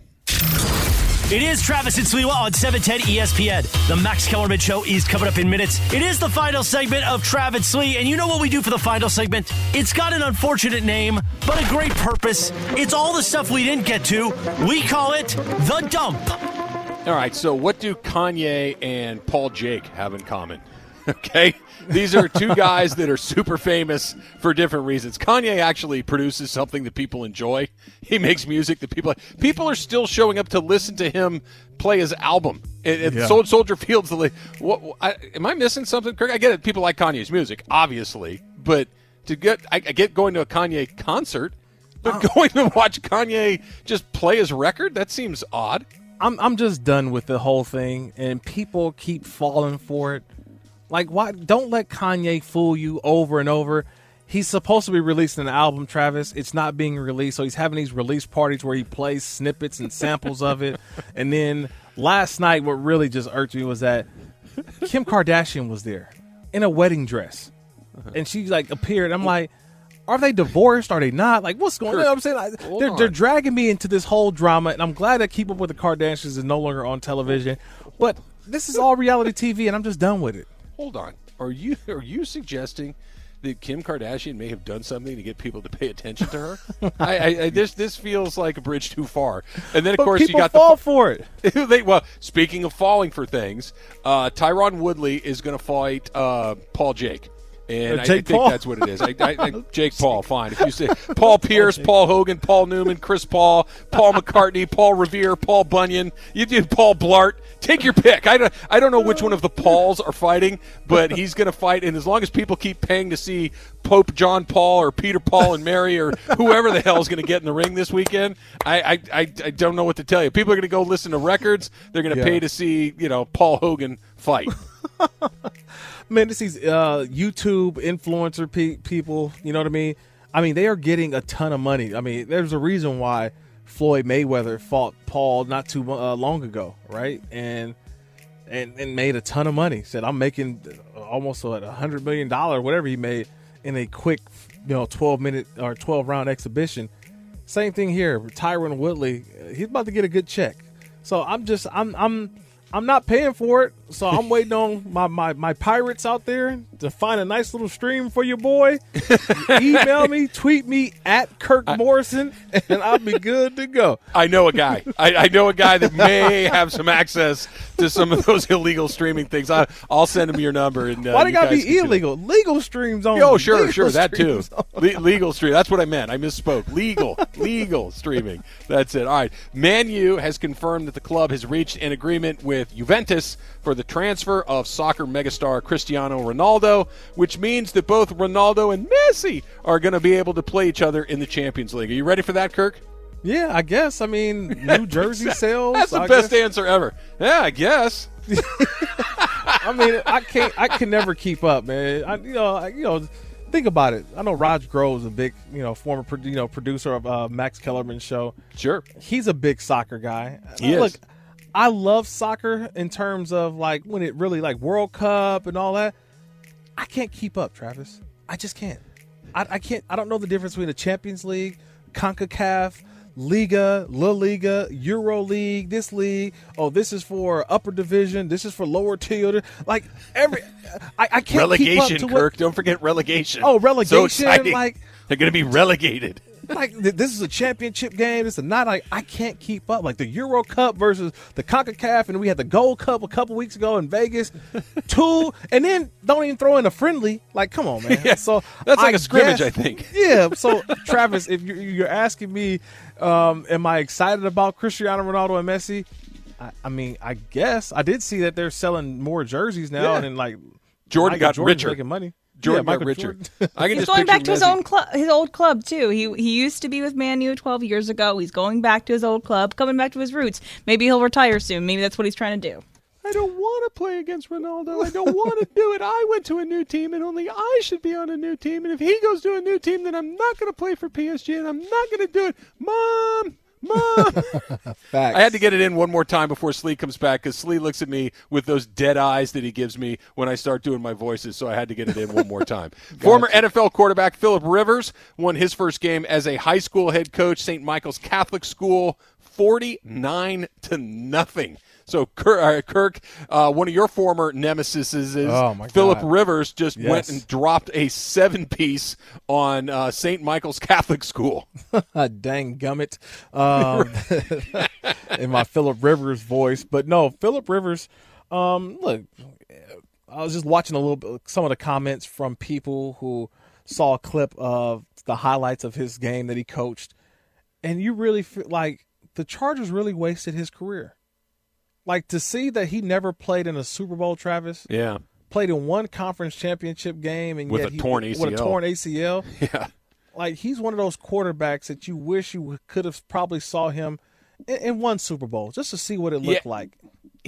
It is Travis and Sliwa on 710 ESPN. The Max Kellerman Show is coming up in minutes. It is the final segment of Travis Slee, and you know what we do for the final segment? It's got an unfortunate name, but a great purpose. It's all the stuff we didn't get to. We call it The Dump. All right, so what do Kanye and Paul Jake have in common? *laughs* Okay, these are two guys that are super famous for different reasons. Kanye actually produces something that people enjoy. He makes music that people people are still showing up to listen to him play his album. At Yeah. Soldier Fields, what, I, am I missing something? Kirk? I get it. People like Kanye's music, obviously, but to get I, I get going to a Kanye concert, but oh. going to watch Kanye just play his record that seems odd. I'm I'm just done with the whole thing, and people keep falling for it. Like, why? Don't let Kanye fool you over and over. He's supposed to be releasing an album, Travis. It's not being released, so he's having these release parties where he plays snippets and samples of it. *laughs* And then last night, what really just irked me was that Kim Kardashian was there in a wedding dress, uh-huh. and she like appeared. I'm like. Are they divorced? Are they not? Like, what's going on? You know I'm saying like, they're, they're dragging me into this whole drama, and I'm glad that Keep Up with the Kardashians is no longer on television. But this is all reality TV, and I'm just done with it. Hold on. Are you *laughs* are you suggesting that Kim Kardashian may have done something to get people to pay attention to her? *laughs* I, I, I this this feels like a bridge too far. And then of But course people you got fall the for it. *laughs* they, well, speaking of falling for things, uh, Tyron Woodley is going to fight uh, Paul Jake. And Uh, I, think Paul? that's what it is. I, I, Jake Paul, fine. If you say Paul Pierce, Paul Hogan, Paul Newman, Chris Paul, Paul McCartney, Paul Revere, Paul Bunyan, you did Paul Blart. Take your pick. I don't, I don't know which one of the Pauls are fighting, but he's going to fight. And as long as people keep paying to see Pope John Paul or Peter Paul and Mary or whoever the hell is going to get in the ring this weekend, I, I, I, I don't know what to tell you. People are going to go listen to records. They're going to Yeah. pay to see, you know, Paul Hogan fight. *laughs* Man, this is uh, YouTube influencer pe- people. You know what I mean? I mean, they are getting a ton of money. I mean, there's a reason why Floyd Mayweather fought Paul not too uh, long ago, right? And and and made a ton of money. Said I'm making almost a hundred million dollar, whatever he made in a quick, you know, twelve minute or twelve round exhibition. Same thing here. Tyron Woodley, uh, he's about to get a good check. So I'm just I'm I'm I'm not paying for it. So I'm waiting on my, my, my pirates out there to find a nice little stream for your boy. *laughs* Email me, tweet me at Kirk Morrison, and I'll be good to go. I know a guy. I, I know a guy that may have some access to some of those illegal streaming things. I, I'll send him your number. And uh, Why they gotta be illegal? Legal streams on. Oh, sure, Legal sure, that too. Le- legal stream. That's what I meant. I misspoke. Legal, *laughs* legal streaming. That's it. All right. Man U has confirmed that the club has reached an agreement with Juventus for the transfer of soccer megastar Cristiano Ronaldo, which means that both Ronaldo and Messi are going to be able to play each other in the Champions League. Are you ready for that, Kirk? Yeah, I guess. I mean, New *laughs* Jersey sales. That's the I best guess. answer ever. Yeah, I guess. *laughs* I mean, I can't. I can never keep up, man. I, you know, I, you know. Think about it. I know Raj Groves, a big, you know, former, you know, producer of uh, Max Kellerman's show. Sure. He's a big soccer guy. He Look, is. I love soccer in terms of like when it really like World Cup and all that. I can't keep up, Travis. I just can't. I, I can't. I don't know the difference between the Champions League, Concacaf, Liga, La Liga, Euro League, this league. Oh, this is for upper division. This is for lower tier. Like every, I, I can't relegation, keep up to what- Kirk. Don't forget relegation. Oh, relegation! So exciting. like- they're going to be relegated. Like this is a championship game. This is not like I can't keep up. Like the Euro Cup versus the Concacaf, and we had the Gold Cup a couple weeks ago in Vegas. *laughs* Two, and then don't even throw in a friendly. Like, come on, man. *laughs* Yeah, so that's like a a scrimmage, I think. *laughs* Yeah. So Travis, if you're, you're asking me, um, am I excited about Cristiano Ronaldo and Messi? I, I mean, I guess I did see that they're selling more jerseys now, Yeah. and then like Jordan Michael got Jordan's richer. making money. Jordan yeah, got Michael richer. Jordan. I can He's just going back to his own club, his old club too. He he used to be with Man U 12 years ago. He's going back to his old club, coming back to his roots. Maybe he'll retire soon. Maybe that's what he's trying to do. I don't want to play against Ronaldo. I don't want to do it. I went to a new team, and only I should be on a new team. And if he goes to a new team, then I'm not going to play for PSG, and I'm not going to do it. Mom, mom. *laughs* I had to get it in one more time before Slee comes back because Slee looks at me with those dead eyes that he gives me when I start doing my voices. So I had to get it in one more time. *laughs* Former NFL quarterback Philip Rivers won his first game as a high school head coach, St. Michael's Catholic School. 49 to nothing. So Kirk, uh, Kirk uh, one of your former nemesis is Oh, Philip Rivers just went and dropped a seven piece on uh, St. Michael's Catholic School. *laughs* Dang gummit um, *laughs* in my Philip Rivers voice. But no, Philip Rivers. Um, look, I was just watching a little bit some of the comments from people who saw a clip of the highlights of his game that he coached, and you really feel like the Chargers really wasted his career. Like to see that he never played in a Super Bowl, Travis Yeah. played in one conference championship game and With yet a he- torn With a ACL. torn ACL. *laughs* Yeah. like he's one of those quarterbacks that you wish you could have probably saw him in, in one Super Bowl just to see what it looked Yeah. like.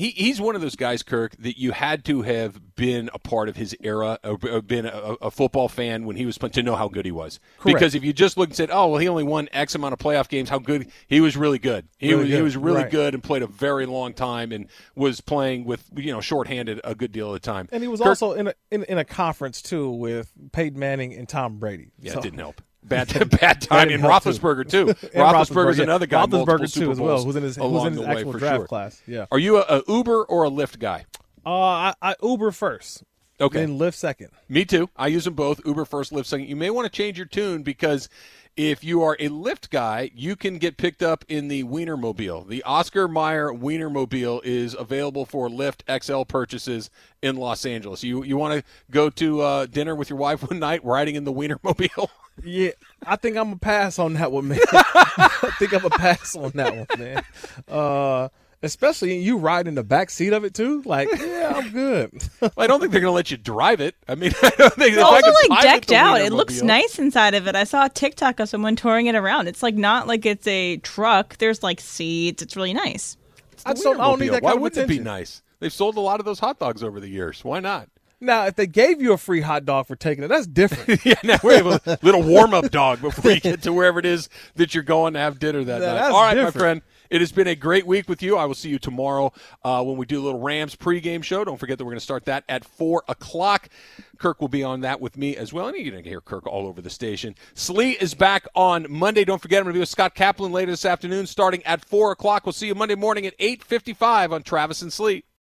He, he's one of those guys, Kirk, that you had to have been a part of his era, uh, or, or uh, been a, a football fan when he was playing to know how good he was. Correct. Because if you just looked and said, "Oh, well, he only won X amount of playoff games," how good he was, really good. He Really was he was really Right. good and played a very long time and was playing with you know shorthanded a good deal of the time. And he was Kirk- also in a in, in a conference too with Peyton Manning and Tom Brady. yeah, So- it didn't help. Bad *laughs* *laughs* bad time and too. Roethlisberger too. *laughs* And Roethlisberger's yeah. another guy. Roethlisberger too as well, who's in his who's in his actual draft sure. class. Yeah. Are you a, a Uber or a Lyft guy? Uh, I, I Uber first. Okay. Then Lyft second. Me too. I use them both. Uber first, Lyft second. You may want to change your tune because if you are a Lyft guy, you can get picked up in the Wienermobile. The Oscar Mayer Wienermobile is available for Lyft XL purchases in Los Angeles. You you want to go to uh, dinner with your wife one night riding in the Wienermobile? Yeah, I think I'm gonna pass on that one, man. *laughs* I think I'm gonna pass on that one, man. Uh, especially you riding in the back seat of it too. Like, yeah, I'm good. *laughs* I don't think they're going to let you drive it. I mean, *laughs* I don't think It's if I also like decked the out. It looks nice inside of it. I saw a TikTok of someone touring it around. It's like not like it's a truck. There's like seats. It's really nice. I, just don't, I don't need Wienermobile. that Why of wouldn't it be nice? They've sold a lot of those hot dogs over the years. Why not? Now, if they gave you a free hot dog for taking it, that's different. *laughs* yeah, now we have a little warm up dog before you get to wherever it is that you're going to have dinner that Yeah, night. that's All right, my friend. It has been a great week with you. I will see you tomorrow uh, when we do a little Rams pregame show. Don't forget that we're going to start that at 4 o'clock. Kirk will be on that with me as well. And you're going to hear Kirk all over the station. Slee is back on Monday. Don't forget, I'm going to be with Scott Kaplan later this afternoon starting at 4 o'clock. We'll see you Monday morning at 8.55 on Travis and Slee.